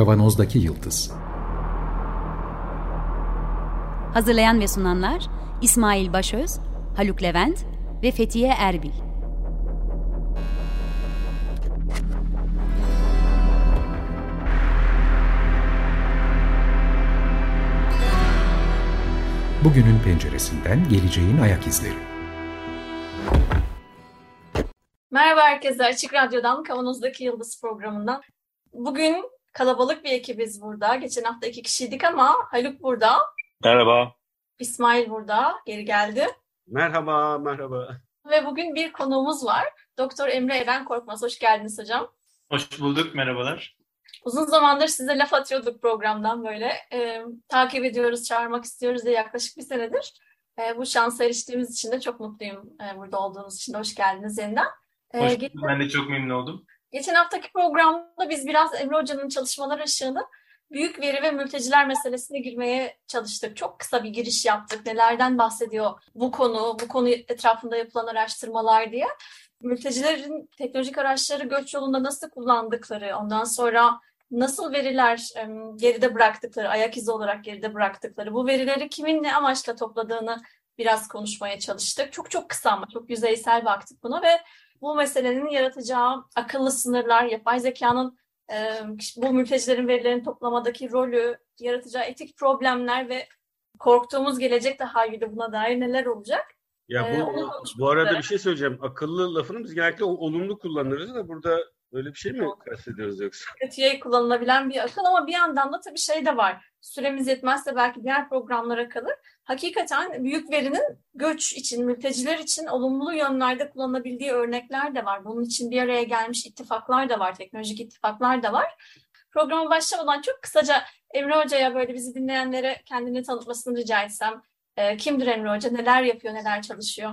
Kavanozdaki Yıldız Hazırlayan ve sunanlar İsmail Başöz, Haluk Levent ve Fethiye Erbil. Bugünün penceresinden geleceğin ayak izleri. Merhaba herkese. Açık Radyo'dan Kavanoz'daki Yıldız programından. Bugün kalabalık bir ekibiz burada. Geçen hafta iki kişiydik ama Haluk burada. Merhaba. İsmail burada. Geri geldi. Merhaba, merhaba. Ve bugün bir konuğumuz var. Doktor Emre Eren Korkmaz. Hoş geldiniz hocam. Hoş bulduk, merhabalar. Uzun zamandır size laf atıyorduk programdan böyle. E, takip ediyoruz, çağırmak istiyoruz diye yaklaşık bir senedir. E, bu şansa eriştiğimiz için de çok mutluyum e, burada olduğunuz için de. Hoş geldiniz yeniden. E, hoş bulduk, ben de çok memnun oldum. Geçen haftaki programda biz biraz Emre Hoca'nın çalışmaları ışığında büyük veri ve mülteciler meselesine girmeye çalıştık. Çok kısa bir giriş yaptık. Nelerden bahsediyor bu konu, bu konu etrafında yapılan araştırmalar diye. Mültecilerin teknolojik araçları göç yolunda nasıl kullandıkları, ondan sonra nasıl veriler geride bıraktıkları, ayak izi olarak geride bıraktıkları, bu verileri kimin ne amaçla topladığını biraz konuşmaya çalıştık. Çok çok kısa ama çok yüzeysel baktık buna ve bu meselenin yaratacağı akıllı sınırlar, yapay zekanın bu mültecilerin verilerini toplamadaki rolü, yaratacağı etik problemler ve korktuğumuz gelecek tahayyülü buna dair neler olacak? Ya bu, bu arada bir şey söyleyeceğim. Akıllı lafını biz genellikle olumlu kullanırız da burada Öyle bir şey mi kastediyoruz yoksa? Kötüye kullanılabilen bir akıl ama bir yandan da tabii şey de var. Süremiz yetmezse belki diğer programlara kalır. Hakikaten büyük verinin göç için, mülteciler için olumlu yönlerde kullanabildiği örnekler de var. Bunun için bir araya gelmiş ittifaklar da var, teknolojik ittifaklar da var. Programa başlamadan çok kısaca Emre Hoca'ya böyle bizi dinleyenlere kendini tanıtmasını rica etsem. E, kimdir Emre Hoca, neler yapıyor, neler çalışıyor?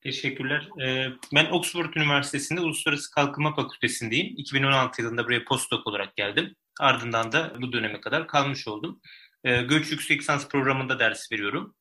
Teşekkürler. Ee, ben Oxford Üniversitesi'nde Uluslararası Kalkınma Fakültesindeyim. 2016 yılında buraya postdoc olarak geldim. Ardından da bu döneme kadar kalmış oldum. Ee, göç yüksek lisans programında ders veriyorum.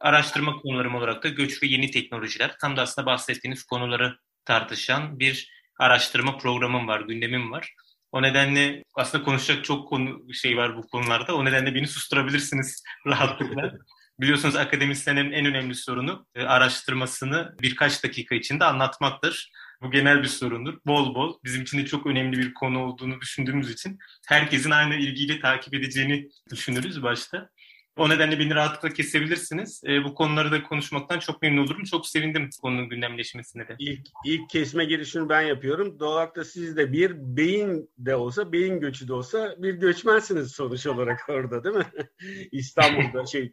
Araştırma konularım olarak da göç ve yeni teknolojiler. Tam da aslında bahsettiğiniz konuları tartışan bir araştırma programım var, gündemim var. O nedenle aslında konuşacak çok konu şey var bu konularda. O nedenle beni susturabilirsiniz rahatlıkla. Biliyorsunuz akademisyenin en önemli sorunu e, araştırmasını birkaç dakika içinde anlatmaktır. Bu genel bir sorundur. Bol bol bizim için de çok önemli bir konu olduğunu düşündüğümüz için herkesin aynı ilgiyle takip edeceğini düşünürüz başta. O nedenle beni rahatlıkla kesebilirsiniz. E, bu konuları da konuşmaktan çok memnun olurum. Çok sevindim konunun gündemleşmesine de. İlk, ilk kesme girişini ben yapıyorum. Doğal olarak da siz de bir beyin de olsa, beyin göçü de olsa bir göçmensiniz sonuç olarak orada değil mi? İstanbul'da şey e,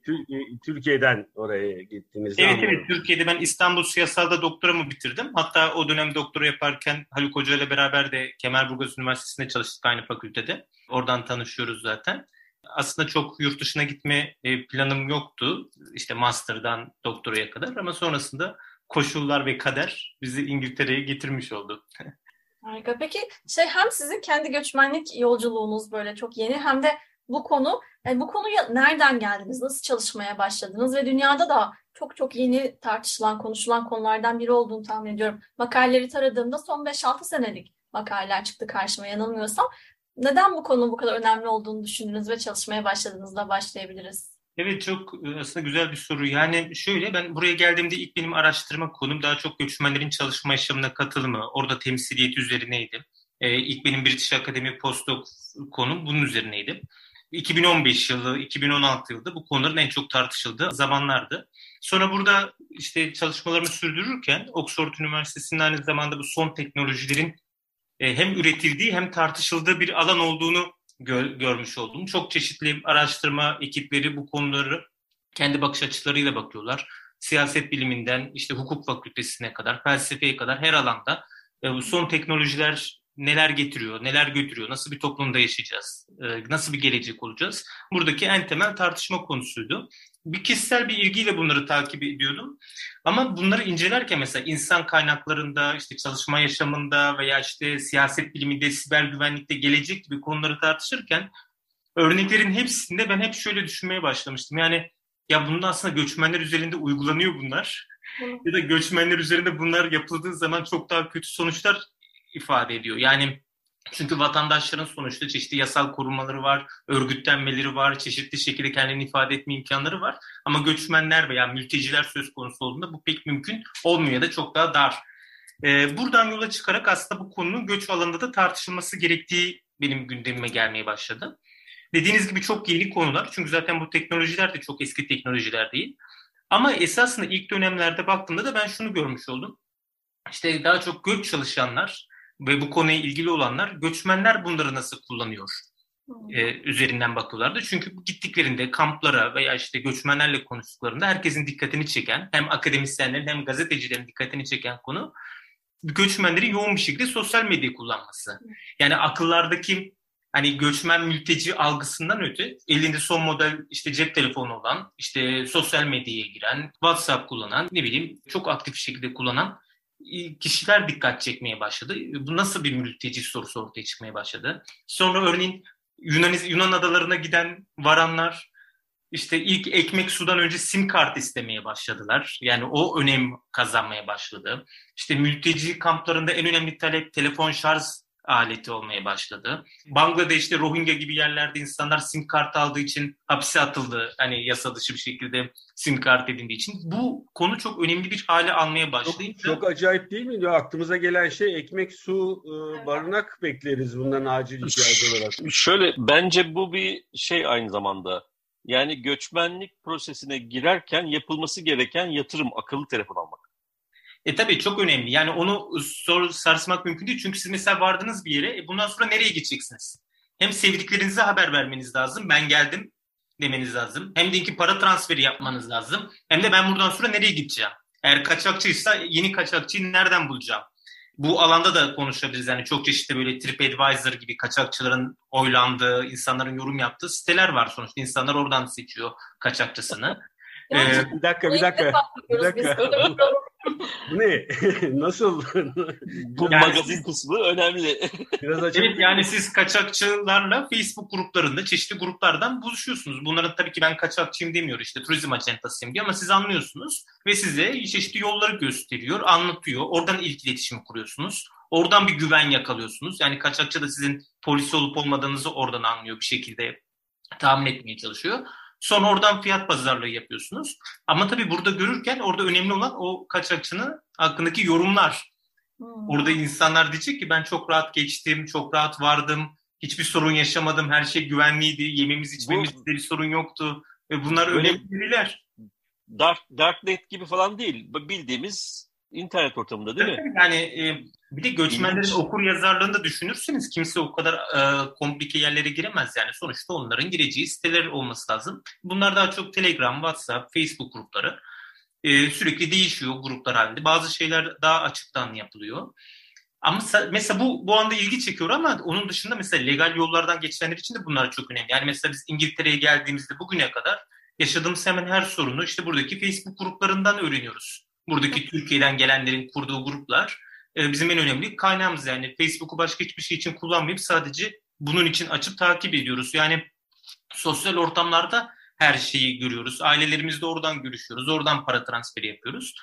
Türkiye'den oraya gittiniz. Evet anladım. evet Türkiye'de ben İstanbul Siyasal'da doktoramı bitirdim. Hatta o dönem doktora yaparken Haluk Hoca ile beraber de Kemerburgaz Üniversitesi'nde çalıştık aynı fakültede. Oradan tanışıyoruz zaten aslında çok yurt dışına gitme e, planım yoktu. İşte master'dan doktoraya kadar ama sonrasında koşullar ve kader bizi İngiltere'ye getirmiş oldu. Harika. Peki şey hem sizin kendi göçmenlik yolculuğunuz böyle çok yeni hem de bu konu yani e, bu konuya nereden geldiniz? Nasıl çalışmaya başladınız? Ve dünyada da çok çok yeni tartışılan, konuşulan konulardan biri olduğunu tahmin ediyorum. Makaleleri taradığımda son 5-6 senelik makaleler çıktı karşıma yanılmıyorsam. Neden bu konu bu kadar önemli olduğunu düşündünüz ve çalışmaya başladığınızda başlayabiliriz? Evet çok e, aslında güzel bir soru. Yani şöyle ben buraya geldiğimde ilk benim araştırma konum daha çok göçmenlerin çalışma yaşamına katılımı, orada temsiliyet üzerineydi. Ee, ilk benim British Academy postdoc konum bunun üzerineydi. 2015 yılı, 2016 yılında bu konuların en çok tartışıldığı zamanlardı. Sonra burada işte çalışmalarımı sürdürürken Oxford Üniversitesi'nin aynı zamanda bu son teknolojilerin e, hem üretildiği hem tartışıldığı bir alan olduğunu gör, görmüş oldum. Çok çeşitli araştırma ekipleri bu konuları kendi bakış açılarıyla bakıyorlar. Siyaset biliminden işte hukuk fakültesine kadar, felsefeye kadar her alanda e, son teknolojiler neler getiriyor, neler götürüyor, nasıl bir toplumda yaşayacağız, e, nasıl bir gelecek olacağız? Buradaki en temel tartışma konusuydu bir kişisel bir ilgiyle bunları takip ediyordum. Ama bunları incelerken mesela insan kaynaklarında, işte çalışma yaşamında veya işte siyaset biliminde, siber güvenlikte gelecek gibi konuları tartışırken örneklerin hepsinde ben hep şöyle düşünmeye başlamıştım. Yani ya bunun aslında göçmenler üzerinde uygulanıyor bunlar. ya da göçmenler üzerinde bunlar yapıldığı zaman çok daha kötü sonuçlar ifade ediyor. Yani Çünkü vatandaşların sonuçta çeşitli yasal korumaları var, örgütlenmeleri var, çeşitli şekilde kendini ifade etme imkanları var. Ama göçmenler veya mülteciler söz konusu olduğunda bu pek mümkün olmuyor ya da çok daha dar. Ee, buradan yola çıkarak aslında bu konunun göç alanında da tartışılması gerektiği benim gündemime gelmeye başladı. Dediğiniz gibi çok yeni konular. Çünkü zaten bu teknolojiler de çok eski teknolojiler değil. Ama esasında ilk dönemlerde baktığımda da ben şunu görmüş oldum. İşte daha çok göç çalışanlar ve bu konuya ilgili olanlar göçmenler bunları nasıl kullanıyor e, üzerinden bakıyorlardı. Çünkü gittiklerinde kamplara veya işte göçmenlerle konuştuklarında herkesin dikkatini çeken hem akademisyenlerin hem gazetecilerin dikkatini çeken konu göçmenlerin yoğun bir şekilde sosyal medya kullanması. Yani akıllardaki hani göçmen mülteci algısından öte elinde son model işte cep telefonu olan, işte sosyal medyaya giren, WhatsApp kullanan, ne bileyim çok aktif şekilde kullanan kişiler dikkat çekmeye başladı. Bu nasıl bir mülteci sorusu ortaya çıkmaya başladı. Sonra örneğin Yunan, Yunan adalarına giden varanlar işte ilk ekmek sudan önce sim kart istemeye başladılar. Yani o önem kazanmaya başladı. İşte mülteci kamplarında en önemli talep telefon şarj aleti olmaya başladı. Bangladeş'te Rohingya gibi yerlerde insanlar sim kart aldığı için hapse atıldı. Hani yasa dışı bir şekilde sim kart edindiği için. Bu konu çok önemli bir hale almaya başlayınca... Çok, çok acayip değil mi? Aklımıza gelen şey ekmek, su, e, barınak bekleriz bundan acil ihtiyacı olarak. Şöyle bence bu bir şey aynı zamanda. Yani göçmenlik prosesine girerken yapılması gereken yatırım akıllı telefon almak. E tabii çok önemli. Yani onu sor, sarsmak mümkün değil. Çünkü siz mesela vardınız bir yere. E bundan sonra nereye gideceksiniz? Hem sevdiklerinize haber vermeniz lazım. Ben geldim demeniz lazım. Hem de ki para transferi yapmanız lazım. Hem de ben buradan sonra nereye gideceğim? Eğer kaçakçıysa yeni kaçakçıyı nereden bulacağım? Bu alanda da konuşabiliriz. Yani çok çeşitli böyle TripAdvisor gibi kaçakçıların oylandığı, insanların yorum yaptığı siteler var sonuçta. İnsanlar oradan seçiyor kaçakçısını. Ee, bir dakika, bir dakika. Bir dakika. Bu ne? Nasıl? Bu yani magazin siz, kısmı önemli. Biraz açık. Evet yani siz kaçakçılarla Facebook gruplarında çeşitli gruplardan buluşuyorsunuz. Bunların tabii ki ben kaçakçıyım demiyor işte turizm acentasıyım diyor ama siz anlıyorsunuz ve size çeşitli yolları gösteriyor, anlatıyor. Oradan ilk iletişimi kuruyorsunuz. Oradan bir güven yakalıyorsunuz. Yani kaçakçı da sizin polis olup olmadığınızı oradan anlıyor bir şekilde tahmin etmeye çalışıyor. Sonra oradan fiyat pazarlığı yapıyorsunuz. Ama tabii burada görürken orada önemli olan o kaçakçının hakkındaki yorumlar. Hmm. Orada insanlar diyecek ki ben çok rahat geçtim, çok rahat vardım, hiçbir sorun yaşamadım, her şey güvenliydi, yememiz içmemizde bir sorun yoktu. Ve bunlar önemli veriler. Dark, Darknet gibi falan değil. Bildiğimiz internet ortamında değil mi? Yani e, bir de göçmenlerin İlginç. okur yazarlığını da düşünürseniz kimse o kadar e, komplike yerlere giremez yani. Sonuçta onların gireceği siteler olması lazım. Bunlar daha çok Telegram, WhatsApp, Facebook grupları. E, sürekli değişiyor gruplar halinde. Bazı şeyler daha açıktan yapılıyor. Ama mesela bu bu anda ilgi çekiyor ama onun dışında mesela legal yollardan geçenler için de bunlar çok önemli. Yani mesela biz İngiltere'ye geldiğimizde bugüne kadar yaşadığımız hemen her sorunu işte buradaki Facebook gruplarından öğreniyoruz. Buradaki Türkiye'den gelenlerin kurduğu gruplar e, bizim en önemli kaynağımız. Yani Facebook'u başka hiçbir şey için kullanmayıp sadece bunun için açıp takip ediyoruz. Yani sosyal ortamlarda her şeyi görüyoruz. Ailelerimizle oradan görüşüyoruz. Oradan para transferi yapıyoruz.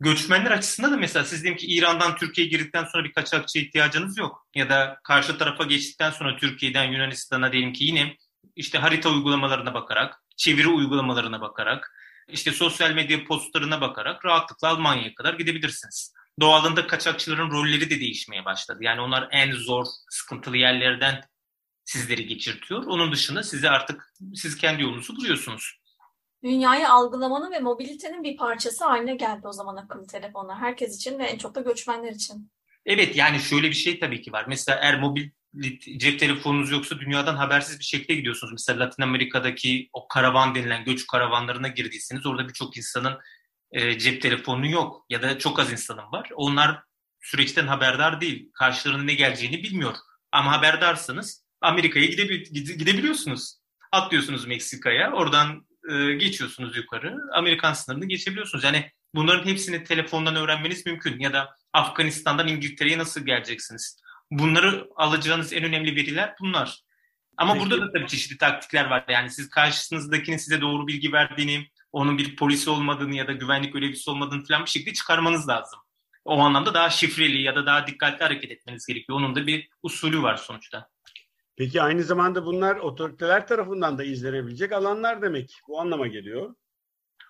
Göçmenler açısından da mesela siz diyelim ki İran'dan Türkiye'ye girdikten sonra bir kaçakçı ihtiyacınız yok. Ya da karşı tarafa geçtikten sonra Türkiye'den Yunanistan'a diyelim ki yine işte harita uygulamalarına bakarak, çeviri uygulamalarına bakarak, işte sosyal medya postlarına bakarak rahatlıkla Almanya'ya kadar gidebilirsiniz. Doğalında kaçakçıların rolleri de değişmeye başladı. Yani onlar en zor, sıkıntılı yerlerden sizleri geçirtiyor. Onun dışında size artık siz kendi yolunuzu buluyorsunuz. Dünyayı algılamanın ve mobilitenin bir parçası haline geldi o zaman akıllı telefonlar. Herkes için ve en çok da göçmenler için. Evet yani şöyle bir şey tabii ki var. Mesela eğer mobil cep telefonunuz yoksa dünyadan habersiz bir şekilde gidiyorsunuz. Mesela Latin Amerika'daki o karavan denilen göç karavanlarına girdiyseniz orada birçok insanın e, cep telefonu yok ya da çok az insanın var. Onlar süreçten haberdar değil. Karşılarına ne geleceğini bilmiyor. Ama haberdarsanız Amerika'ya gidebil gidebiliyorsunuz. Atlıyorsunuz Meksika'ya, oradan e, geçiyorsunuz yukarı. Amerikan sınırını geçebiliyorsunuz. Yani bunların hepsini telefondan öğrenmeniz mümkün. Ya da Afganistan'dan İngiltere'ye nasıl geleceksiniz? Bunları alacağınız en önemli veriler bunlar. Ama Peki. burada da tabii çeşitli taktikler var. Yani siz karşınızdakinin size doğru bilgi verdiğini, onun bir polis olmadığını ya da güvenlik görevlisi olmadığını falan bir şekilde çıkarmanız lazım. o anlamda daha şifreli ya da daha dikkatli hareket etmeniz gerekiyor. Onun da bir usulü var sonuçta. Peki aynı zamanda bunlar otoriteler tarafından da izlenebilecek alanlar demek. Bu anlama geliyor.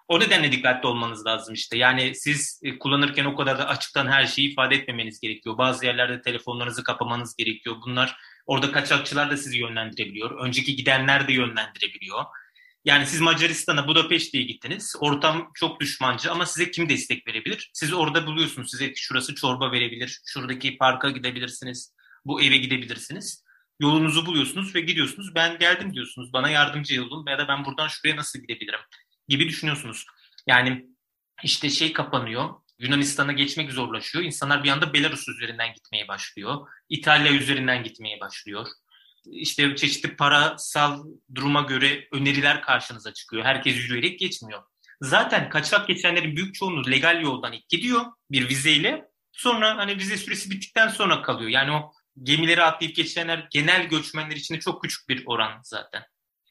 O nedenle dikkatli olmanız lazım işte. Yani siz e, kullanırken o kadar da açıktan her şeyi ifade etmemeniz gerekiyor. Bazı yerlerde telefonlarınızı kapamanız gerekiyor. Bunlar orada kaçakçılar da sizi yönlendirebiliyor. Önceki gidenler de yönlendirebiliyor. Yani siz Macaristan'a Budapeşte'ye gittiniz. Ortam çok düşmancı ama size kim destek verebilir? Siz orada buluyorsunuz. Size şurası çorba verebilir. Şuradaki parka gidebilirsiniz. Bu eve gidebilirsiniz. Yolunuzu buluyorsunuz ve gidiyorsunuz. Ben geldim diyorsunuz. Bana yardımcı olun ya da ben buradan şuraya nasıl gidebilirim gibi düşünüyorsunuz. Yani işte şey kapanıyor. Yunanistan'a geçmek zorlaşıyor. İnsanlar bir anda Belarus üzerinden gitmeye başlıyor. İtalya üzerinden gitmeye başlıyor işte çeşitli parasal duruma göre öneriler karşınıza çıkıyor. Herkes yürüyerek geçmiyor. Zaten kaçak geçenlerin büyük çoğunluğu legal yoldan ilk gidiyor bir vizeyle. Sonra hani vize süresi bittikten sonra kalıyor. Yani o gemileri atlayıp geçenler genel göçmenler için de çok küçük bir oran zaten.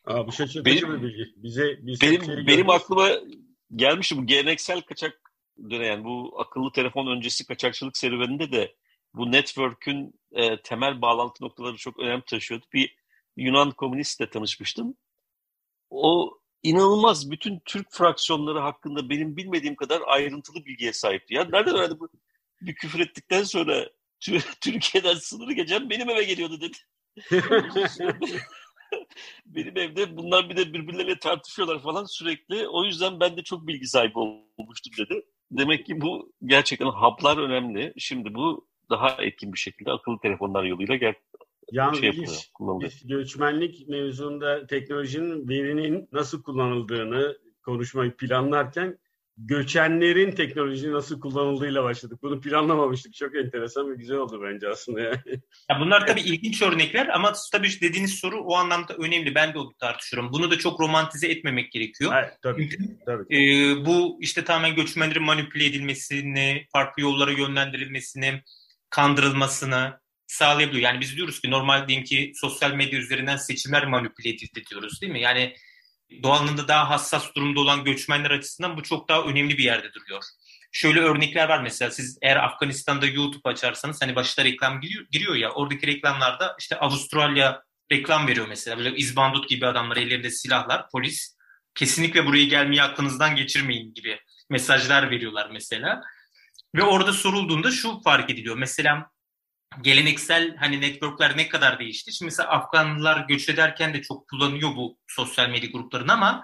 Aa, bu şaşırtıcı bir bilgi. Bize, bize benim, benim aklıma gelmişti bu geleneksel kaçak dönem yani bu akıllı telefon öncesi kaçakçılık serüveninde de bu network'ün e, temel bağlantı noktaları çok önem taşıyordu. Bir Yunan komünistle tanışmıştım. O inanılmaz bütün Türk fraksiyonları hakkında benim bilmediğim kadar ayrıntılı bilgiye sahipti. Ya nereden öğrendi bu? Bir küfür ettikten sonra Türkiye'den sınırı geçen benim eve geliyordu dedi. benim evde bunlar bir de birbirleriyle tartışıyorlar falan sürekli. O yüzden ben de çok bilgi sahibi olmuştum dedi. Demek ki bu gerçekten haplar önemli. Şimdi bu daha etkin bir şekilde akıllı telefonlar yoluyla gel Yalnız şey yapıyor, kullanılıyor. Biz göçmenlik mevzunda teknolojinin verinin nasıl kullanıldığını konuşmayı planlarken göçenlerin teknoloji nasıl kullanıldığıyla başladık. Bunu planlamamıştık. Çok enteresan ve güzel oldu bence aslında. Yani. Ya bunlar tabii ilginç örnekler ama tabii dediğiniz soru o anlamda önemli. Ben de onu tartışıyorum. Bunu da çok romantize etmemek gerekiyor. Evet, tabii, Çünkü tabii. E, bu işte tamamen göçmenlerin manipüle edilmesini, farklı yollara yönlendirilmesini, kandırılmasını sağlayabiliyor. Yani biz diyoruz ki normal diyeyim ki sosyal medya üzerinden seçimler manipüle edildi diyoruz değil mi? Yani doğalında daha hassas durumda olan göçmenler açısından bu çok daha önemli bir yerde duruyor. Şöyle örnekler var mesela siz eğer Afganistan'da YouTube açarsanız hani başta reklam giriyor, giriyor ya oradaki reklamlarda işte Avustralya reklam veriyor mesela böyle izbandut gibi adamlar ellerinde silahlar polis kesinlikle buraya gelmeyi aklınızdan geçirmeyin gibi mesajlar veriyorlar mesela. Ve orada sorulduğunda şu fark ediliyor. Mesela geleneksel hani networkler ne kadar değişti? Şimdi mesela Afganlılar göç ederken de çok kullanıyor bu sosyal medya gruplarını ama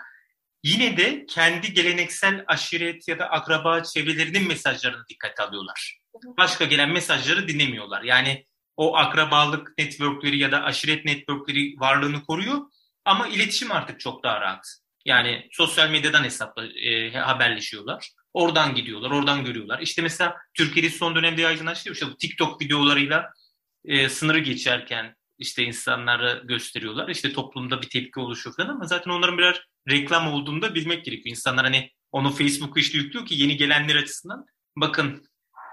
yine de kendi geleneksel aşiret ya da akraba çevrelerinin mesajlarını dikkate alıyorlar. Başka gelen mesajları dinlemiyorlar. Yani o akrabalık networkleri ya da aşiret networkleri varlığını koruyor ama iletişim artık çok daha rahat. Yani sosyal medyadan hesapla e, haberleşiyorlar. Oradan gidiyorlar, oradan görüyorlar. İşte mesela Türkiye'de son dönemde yaygınlaştı. İşte bu TikTok videolarıyla e, sınırı geçerken işte insanları gösteriyorlar. İşte toplumda bir tepki oluşuyor falan ama zaten onların birer reklam olduğunu da bilmek gerekiyor. İnsanlar hani onu Facebook'a işte yüklüyor ki yeni gelenler açısından bakın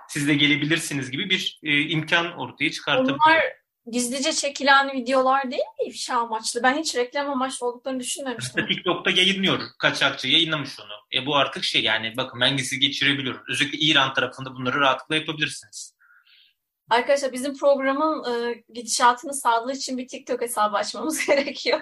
siz de gelebilirsiniz gibi bir e, imkan ortaya çıkartabiliyor. Onlar gizlice çekilen videolar değil mi ifşa amaçlı? Ben hiç reklam amaçlı olduklarını düşünmemiştim. TikTok'ta yayınlıyor. Kaçakçı yayınlamış onu. E bu artık şey yani bakın ben gizli geçirebiliyorum. Özellikle İran tarafında bunları rahatlıkla yapabilirsiniz. Arkadaşlar bizim programın e, gidişatını sağladığı için bir TikTok hesabı açmamız gerekiyor.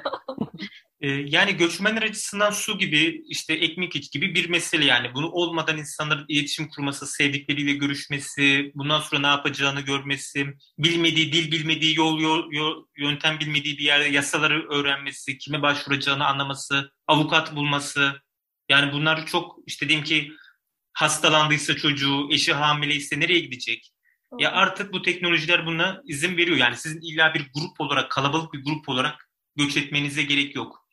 Ee, yani göçmenler açısından su gibi işte ekmek iç gibi bir mesele yani. Bunu olmadan insanların iletişim kurması, sevdikleriyle görüşmesi, bundan sonra ne yapacağını görmesi, bilmediği dil bilmediği yol, yol, yol yöntem bilmediği bir yerde yasaları öğrenmesi, kime başvuracağını anlaması, avukat bulması. Yani bunlar çok işte diyeyim ki hastalandıysa çocuğu, eşi hamileyse nereye gidecek? Ya artık bu teknolojiler buna izin veriyor. Yani sizin illa bir grup olarak, kalabalık bir grup olarak göç etmenize gerek yok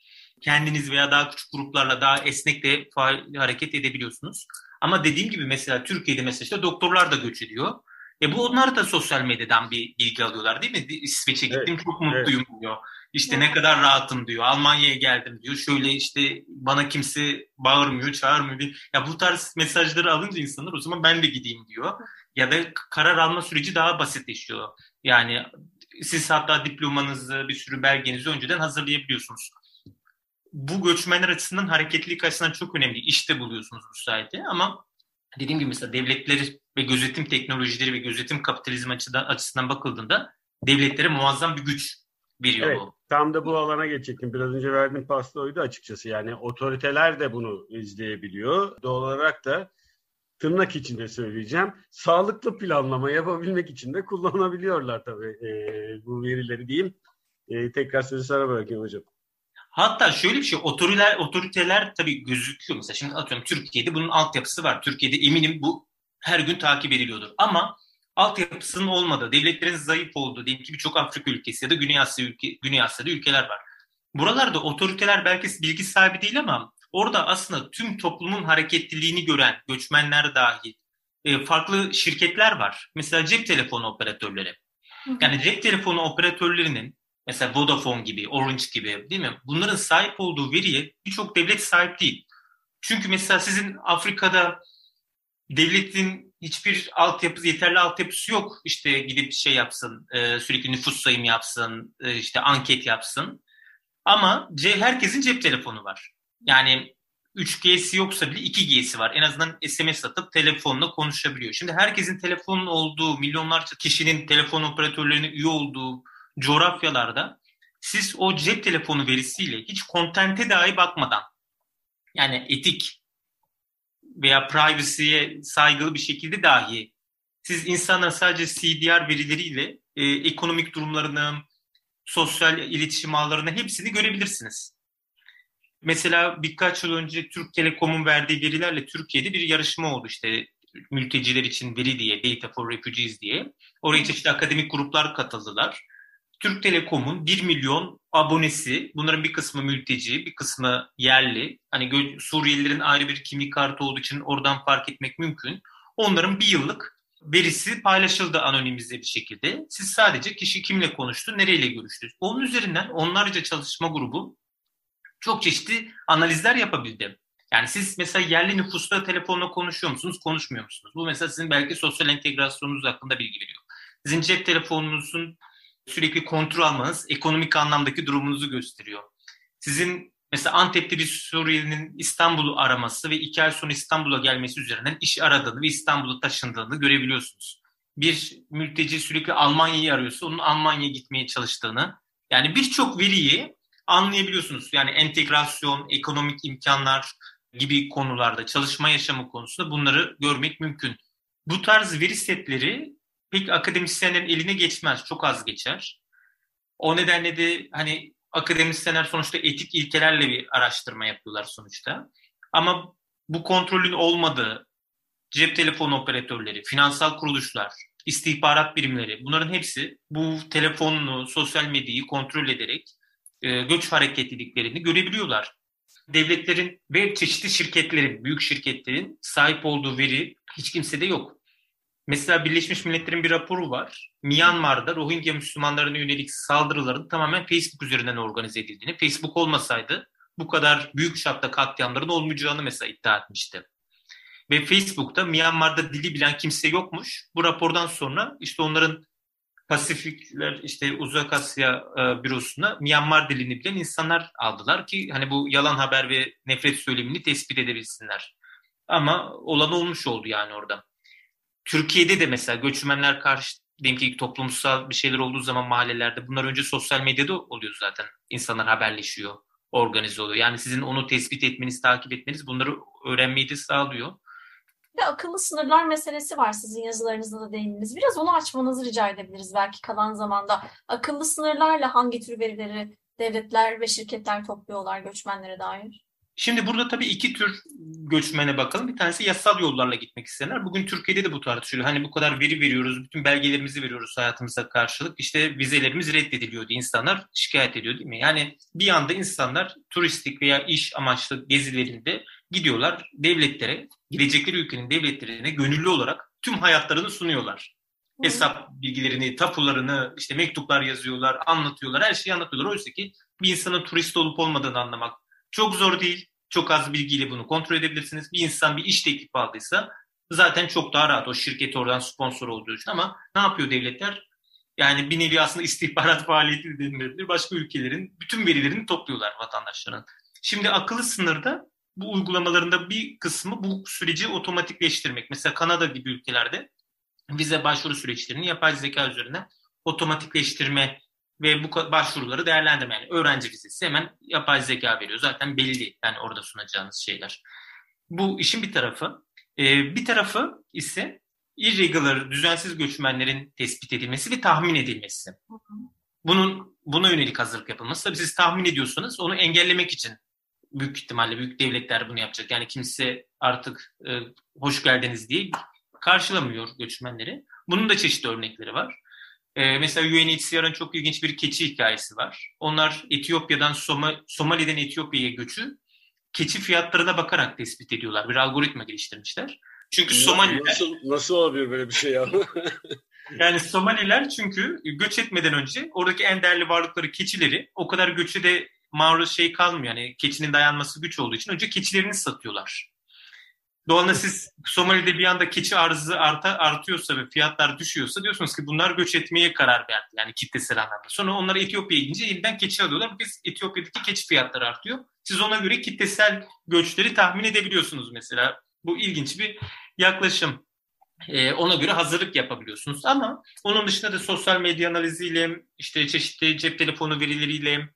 kendiniz veya daha küçük gruplarla daha esnek de hareket edebiliyorsunuz. Ama dediğim gibi mesela Türkiye'de mesela işte doktorlar da göç ediyor. E bu onlar da sosyal medyadan bir bilgi alıyorlar değil mi? İsveç'e gittim evet, çok mutluyum evet. diyor. İşte evet. ne kadar rahatım diyor. Almanya'ya geldim diyor. Şöyle işte bana kimse bağırmıyor, çağırmıyor. Diyor. Ya bu tarz mesajları alınca insanlar o zaman ben de gideyim diyor. Ya da karar alma süreci daha basitleşiyor. Yani siz hatta diplomanızı, bir sürü belgenizi önceden hazırlayabiliyorsunuz bu göçmenler açısından hareketlilik açısından çok önemli. İşte buluyorsunuz bu sayede ama dediğim gibi mesela devletleri ve gözetim teknolojileri ve gözetim kapitalizm açıdan, açısından bakıldığında devletlere muazzam bir güç veriyor evet, bu. Tam da bu alana geçecektim. Biraz önce verdiğim pasta oydu açıkçası. Yani otoriteler de bunu izleyebiliyor. Doğal olarak da tırnak içinde söyleyeceğim. Sağlıklı planlama yapabilmek için de kullanabiliyorlar tabii e, bu verileri diyeyim. E, tekrar sözü sana bırakayım hocam. Hatta şöyle bir şey, otoriteler, otoriteler tabii gözüküyor. Mesela şimdi atıyorum Türkiye'de bunun altyapısı var. Türkiye'de eminim bu her gün takip ediliyordur. Ama altyapısının olmadığı, devletlerin zayıf olduğu, diyelim ki birçok Afrika ülkesi ya da Güney Asya ülke, Güney Asya'da ülkeler var. Buralarda otoriteler belki bilgi sahibi değil ama orada aslında tüm toplumun hareketliliğini gören göçmenler dahil e, farklı şirketler var. Mesela cep telefonu operatörleri. Yani cep telefonu operatörlerinin mesela Vodafone gibi, Orange gibi değil mi? Bunların sahip olduğu veriye birçok devlet sahip değil. Çünkü mesela sizin Afrika'da devletin hiçbir altyapısı, yeterli altyapısı yok. İşte gidip şey yapsın, e, sürekli nüfus sayımı yapsın, e, işte anket yapsın. Ama herkesin cep telefonu var. Yani 3G'si yoksa bile 2G'si var. En azından SMS atıp telefonla konuşabiliyor. Şimdi herkesin telefonun olduğu, milyonlarca kişinin telefon operatörlerine üye olduğu coğrafyalarda siz o cep telefonu verisiyle hiç kontente dahi bakmadan yani etik veya privacy'ye saygılı bir şekilde dahi siz insanların sadece CDR verileriyle e, ekonomik durumlarını, sosyal iletişim ağlarını hepsini görebilirsiniz. Mesela birkaç yıl önce Türk Telekom'un verdiği verilerle Türkiye'de bir yarışma oldu işte mülteciler için veri diye, Data for Refugees diye. Oraya çeşitli akademik gruplar katıldılar. Türk Telekom'un 1 milyon abonesi, bunların bir kısmı mülteci, bir kısmı yerli. Hani Suriyelilerin ayrı bir kimlik kartı olduğu için oradan fark etmek mümkün. Onların bir yıllık verisi paylaşıldı anonimize bir şekilde. Siz sadece kişi kimle konuştu, nereyle görüştü. Onun üzerinden onlarca çalışma grubu çok çeşitli analizler yapabildi. Yani siz mesela yerli nüfusla telefonla konuşuyor musunuz, konuşmuyor musunuz? Bu mesela sizin belki sosyal entegrasyonunuz hakkında bilgi veriyor. Sizin cep telefonunuzun sürekli kontrol almanız ekonomik anlamdaki durumunuzu gösteriyor. Sizin mesela Antep'te bir Suriyelinin İstanbul'u araması ve iki ay sonra İstanbul'a gelmesi üzerinden iş aradığını ve İstanbul'a taşındığını görebiliyorsunuz. Bir mülteci sürekli Almanya'yı arıyorsa onun Almanya'ya gitmeye çalıştığını yani birçok veriyi anlayabiliyorsunuz. Yani entegrasyon, ekonomik imkanlar gibi konularda çalışma yaşamı konusunda bunları görmek mümkün. Bu tarz veri setleri pek akademisyenlerin eline geçmez. Çok az geçer. O nedenle de hani akademisyenler sonuçta etik ilkelerle bir araştırma yapıyorlar sonuçta. Ama bu kontrolün olmadığı cep telefonu operatörleri, finansal kuruluşlar, istihbarat birimleri bunların hepsi bu telefonunu, sosyal medyayı kontrol ederek e, göç hareketliliklerini görebiliyorlar. Devletlerin ve çeşitli şirketlerin, büyük şirketlerin sahip olduğu veri hiç kimsede yok. Mesela Birleşmiş Milletler'in bir raporu var. Myanmar'da Rohingya Müslümanlarına yönelik saldırıların tamamen Facebook üzerinden organize edildiğini, Facebook olmasaydı bu kadar büyük çapta katliamların olmayacağını mesela iddia etmişti. Ve Facebook'ta Myanmar'da dili bilen kimse yokmuş. Bu rapordan sonra işte onların Pasifikler işte Uzak Asya e, bürosuna Myanmar dilini bilen insanlar aldılar ki hani bu yalan haber ve nefret söylemini tespit edebilsinler. Ama olan olmuş oldu yani orada. Türkiye'de de mesela göçmenler karşı diyelim ki toplumsal bir şeyler olduğu zaman mahallelerde bunlar önce sosyal medyada oluyor zaten. İnsanlar haberleşiyor, organize oluyor. Yani sizin onu tespit etmeniz, takip etmeniz bunları öğrenmeyi de sağlıyor. Bir akıllı sınırlar meselesi var sizin yazılarınızda da değindiniz. Biraz onu açmanızı rica edebiliriz belki kalan zamanda. Akıllı sınırlarla hangi tür verileri devletler ve şirketler topluyorlar göçmenlere dair? Şimdi burada tabii iki tür göçmene bakalım. Bir tanesi yasal yollarla gitmek isteyenler. Bugün Türkiye'de de bu tartışılıyor. Hani bu kadar veri veriyoruz, bütün belgelerimizi veriyoruz hayatımıza karşılık. İşte vizelerimiz reddediliyor diye insanlar şikayet ediyor değil mi? Yani bir anda insanlar turistik veya iş amaçlı gezilerinde gidiyorlar devletlere, gidecekleri ülkenin devletlerine gönüllü olarak tüm hayatlarını sunuyorlar. Hesap bilgilerini, tapularını, işte mektuplar yazıyorlar, anlatıyorlar, her şeyi anlatıyorlar. Oysa ki bir insanın turist olup olmadığını anlamak çok zor değil. Çok az bilgiyle bunu kontrol edebilirsiniz. Bir insan bir iş teklifi aldıysa zaten çok daha rahat o şirket oradan sponsor olduğu için ama ne yapıyor devletler? Yani bir nevi aslında istihbarat faaliyeti denilebilir. Başka ülkelerin bütün verilerini topluyorlar vatandaşların. Şimdi akıllı sınırda bu uygulamalarında bir kısmı bu süreci otomatikleştirmek. Mesela Kanada gibi ülkelerde vize başvuru süreçlerini yapay zeka üzerinden otomatikleştirme ve bu başvuruları değerlendirme. Yani öğrenci vizesi hemen yapay zeka veriyor. Zaten belli yani orada sunacağınız şeyler. Bu işin bir tarafı. Ee, bir tarafı ise irregular, düzensiz göçmenlerin tespit edilmesi ve tahmin edilmesi. Bunun buna yönelik hazırlık yapılması. Tabii siz tahmin ediyorsanız onu engellemek için büyük ihtimalle büyük devletler bunu yapacak. Yani kimse artık e, hoş geldiniz diye karşılamıyor göçmenleri. Bunun da çeşitli örnekleri var. E, mesela UNHCR'ın çok ilginç bir keçi hikayesi var. Onlar Etiyopya'dan Soma, Somali'den Etiyopya'ya göçü keçi fiyatlarına bakarak tespit ediyorlar. Bir algoritma geliştirmişler. Çünkü Somaliler... Nasıl, nasıl olabilir böyle bir şey ya? yani Somaliler çünkü göç etmeden önce oradaki en değerli varlıkları keçileri o kadar göçe de maruz şey kalmıyor. Yani keçinin dayanması güç olduğu için önce keçilerini satıyorlar. Doğalda siz Somali'de bir anda keçi arzı arta, artıyorsa ve fiyatlar düşüyorsa diyorsunuz ki bunlar göç etmeye karar verdi. Yani kitlesel anlamda. Sonra onlar Etiyopya'ya gidince yeniden keçi alıyorlar. Biz Etiyopya'daki keçi fiyatları artıyor. Siz ona göre kitlesel göçleri tahmin edebiliyorsunuz mesela. Bu ilginç bir yaklaşım. Ee, ona göre hazırlık yapabiliyorsunuz. Ama onun dışında da sosyal medya analiziyle, işte çeşitli cep telefonu verileriyle,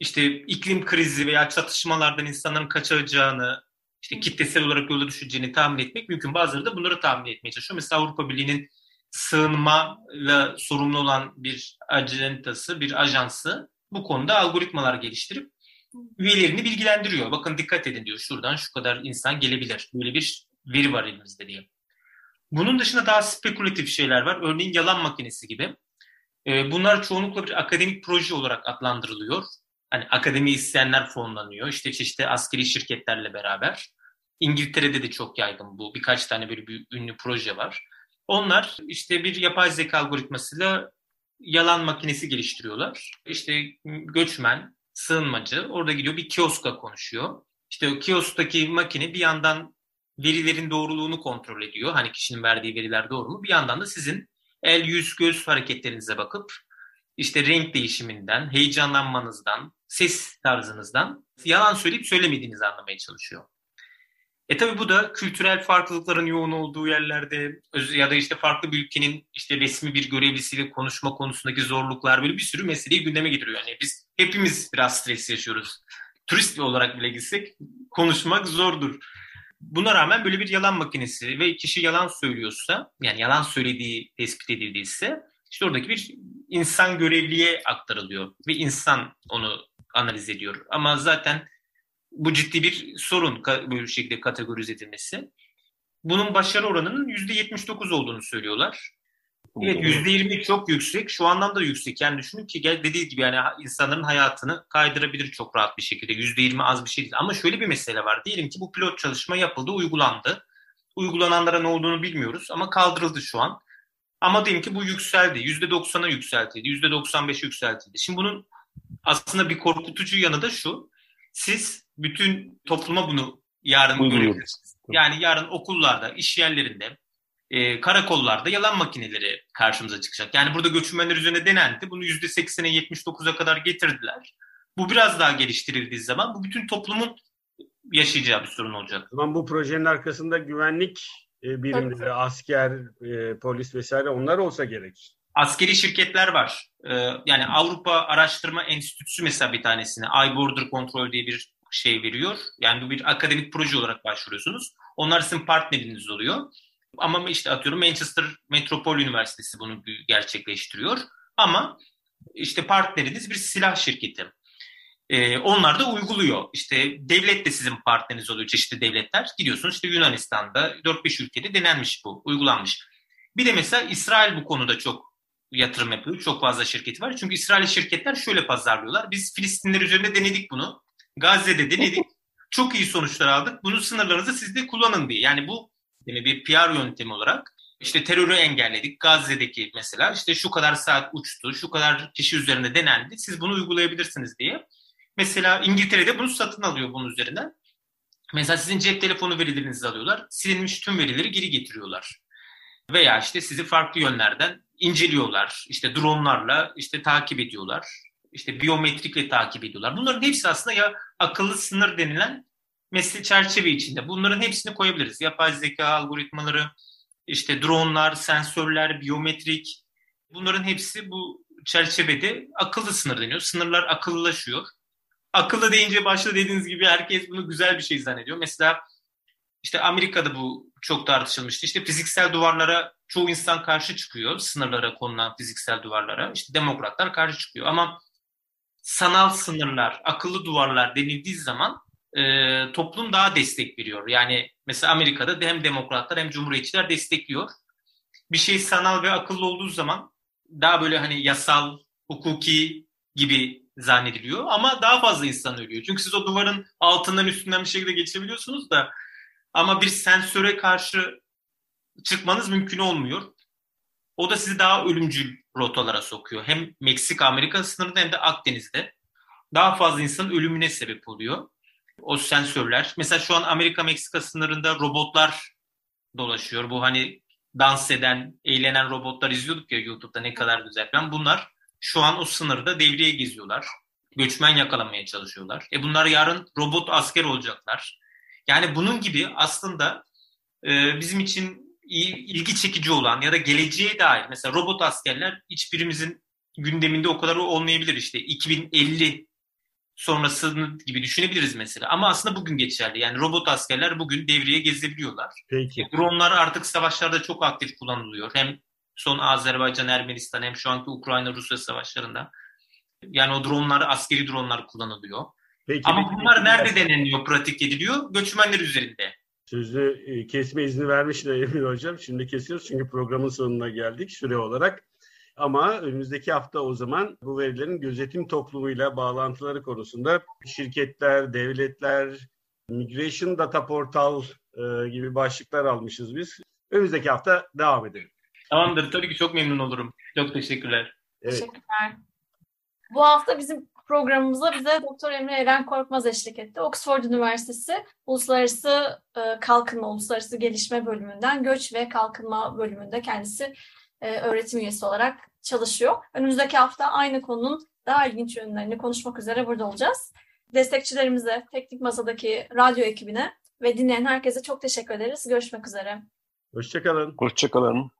işte iklim krizi veya çatışmalardan insanların kaçacağını, işte kitlesel olarak yola düşeceğini tahmin etmek mümkün. Bazıları da bunları tahmin etmeye çalışıyor. Mesela Avrupa Birliği'nin sığınmayla sorumlu olan bir acentası, bir ajansı bu konuda algoritmalar geliştirip üyelerini bilgilendiriyor. Bakın dikkat edin diyor şuradan şu kadar insan gelebilir. Böyle bir veri var elimizde diye. Bunun dışında daha spekülatif şeyler var. Örneğin yalan makinesi gibi. Bunlar çoğunlukla bir akademik proje olarak adlandırılıyor. Hani akademi isteyenler fonlanıyor. İşte çeşitli askeri şirketlerle beraber. İngiltere'de de çok yaygın bu. Birkaç tane böyle bir ünlü proje var. Onlar işte bir yapay zeka algoritmasıyla yalan makinesi geliştiriyorlar. İşte göçmen, sığınmacı orada gidiyor bir kioska konuşuyor. İşte o kiosktaki makine bir yandan verilerin doğruluğunu kontrol ediyor. Hani kişinin verdiği veriler doğru mu? Bir yandan da sizin el, yüz, göz hareketlerinize bakıp işte renk değişiminden, heyecanlanmanızdan, ses tarzınızdan yalan söyleyip söylemediğinizi anlamaya çalışıyor. E tabi bu da kültürel farklılıkların yoğun olduğu yerlerde ya da işte farklı bir ülkenin işte resmi bir görevlisiyle konuşma konusundaki zorluklar böyle bir sürü meseleyi gündeme getiriyor. Yani biz hepimiz biraz stres yaşıyoruz. Turist olarak bile gitsek konuşmak zordur. Buna rağmen böyle bir yalan makinesi ve kişi yalan söylüyorsa yani yalan söylediği tespit edildiyse işte oradaki bir insan görevliye aktarılıyor ve insan onu analiz ediyor. Ama zaten bu ciddi bir sorun böyle şekilde kategorize edilmesi. Bunun başarı oranının %79 olduğunu söylüyorlar. Evet %20 çok yüksek. Şu anlamda yüksek. Yani düşünün ki dediği gibi yani insanların hayatını kaydırabilir çok rahat bir şekilde. %20 az bir şey değil. Ama şöyle bir mesele var. Diyelim ki bu pilot çalışma yapıldı, uygulandı. Uygulananlara ne olduğunu bilmiyoruz ama kaldırıldı şu an. Ama diyelim ki bu yükseldi. %90'a yükseltildi. %95'e yükseltildi. Şimdi bunun aslında bir korkutucu yanı da şu. Siz bütün topluma bunu yarın görebilirsiniz. Yani yarın okullarda, iş yerlerinde, e, karakollarda yalan makineleri karşımıza çıkacak. Yani burada göçmenler üzerine denendi. Bunu %80'e 79'a kadar getirdiler. Bu biraz daha geliştirildiği zaman bu bütün toplumun yaşayacağı bir sorun olacak. Zaman bu projenin arkasında güvenlik e, birimleri, asker, e, polis vesaire onlar olsa gerek. Askeri şirketler var. E, yani Avrupa Araştırma Enstitüsü mesela bir tanesine iBorder Control diye bir şey veriyor. Yani bu bir akademik proje olarak başvuruyorsunuz. Onlar sizin partneriniz oluyor. Ama işte atıyorum Manchester Metropol Üniversitesi bunu gerçekleştiriyor. Ama işte partneriniz bir silah şirketi. Ee, onlar da uyguluyor. İşte devlet de sizin partneriniz oluyor çeşitli devletler. Gidiyorsunuz işte Yunanistan'da 4-5 ülkede denenmiş bu, uygulanmış. Bir de mesela İsrail bu konuda çok yatırım yapıyor. Çok fazla şirketi var. Çünkü İsrail şirketler şöyle pazarlıyorlar. Biz Filistinler üzerinde denedik bunu. Gazze'de denedik. Çok iyi sonuçlar aldık. Bunu sınırlarınızı siz de kullanın diye. Yani bu yani bir PR yöntemi olarak işte terörü engelledik. Gazze'deki mesela işte şu kadar saat uçtu, şu kadar kişi üzerinde denendi. Siz bunu uygulayabilirsiniz diye. Mesela İngiltere'de bunu satın alıyor bunun üzerinden. Mesela sizin cep telefonu verilerinizi alıyorlar. Silinmiş tüm verileri geri getiriyorlar. Veya işte sizi farklı yönlerden inceliyorlar. İşte dronlarla işte takip ediyorlar. İşte biyometrikle takip ediyorlar. Bunların hepsi aslında ya akıllı sınır denilen mesle çerçeve içinde. Bunların hepsini koyabiliriz. Yapay zeka algoritmaları, işte dronlar, sensörler, biyometrik bunların hepsi bu çerçevede akıllı sınır deniyor. Sınırlar akıllılaşıyor. Akıllı deyince başta dediğiniz gibi herkes bunu güzel bir şey zannediyor. Mesela işte Amerika'da bu çok tartışılmıştı. İşte fiziksel duvarlara çoğu insan karşı çıkıyor. Sınırlara konulan fiziksel duvarlara. İşte demokratlar karşı çıkıyor. Ama sanal sınırlar, akıllı duvarlar denildiği zaman e, toplum daha destek veriyor. Yani mesela Amerika'da hem demokratlar hem cumhuriyetçiler destekliyor. Bir şey sanal ve akıllı olduğu zaman daha böyle hani yasal, hukuki gibi zannediliyor ama daha fazla insan ölüyor. Çünkü siz o duvarın altından üstünden bir şekilde geçebiliyorsunuz da ama bir sensöre karşı çıkmanız mümkün olmuyor. O da sizi daha ölümcül rotalara sokuyor. Hem Meksika-Amerika sınırında hem de Akdeniz'de. Daha fazla insanın ölümüne sebep oluyor. O sensörler. Mesela şu an Amerika-Meksika sınırında robotlar dolaşıyor. Bu hani dans eden, eğlenen robotlar izliyorduk ya YouTube'da ne kadar güzel falan. Bunlar şu an o sınırda devreye geziyorlar. Göçmen yakalamaya çalışıyorlar. E bunlar yarın robot asker olacaklar. Yani bunun gibi aslında e, bizim için ilgi çekici olan ya da geleceğe dair mesela robot askerler hiçbirimizin gündeminde o kadar olmayabilir işte 2050 sonrasını gibi düşünebiliriz mesela. Ama aslında bugün geçerli. Yani robot askerler bugün devreye gezebiliyorlar. Peki. Dronlar artık savaşlarda çok aktif kullanılıyor. Hem son Azerbaycan, Ermenistan hem şu anki Ukrayna-Rusya savaşlarında. Yani o dronlar, askeri dronlar kullanılıyor. Peki, Ama peki, bunlar peki, nerede deneniyor, pratik ediliyor? Göçmenler üzerinde. Sözü e, kesme izni vermiş de Emir Hocam. Şimdi kesiyoruz çünkü programın sonuna geldik süre olarak. Ama önümüzdeki hafta o zaman bu verilerin gözetim toplumuyla bağlantıları konusunda şirketler, devletler, Migration Data Portal e, gibi başlıklar almışız biz. Önümüzdeki hafta devam edelim. Tamamdır. Tabii ki çok memnun olurum. Çok teşekkürler. Evet. Teşekkürler. Bu hafta bizim programımıza bize Doktor Emre Eren Korkmaz eşlik etti. Oxford Üniversitesi Uluslararası e, Kalkınma, Uluslararası Gelişme bölümünden Göç ve Kalkınma bölümünde kendisi e, öğretim üyesi olarak çalışıyor. Önümüzdeki hafta aynı konunun daha ilginç yönlerini konuşmak üzere burada olacağız. Destekçilerimize, teknik masadaki radyo ekibine ve dinleyen herkese çok teşekkür ederiz. Görüşmek üzere. Hoşçakalın. Hoşçakalın.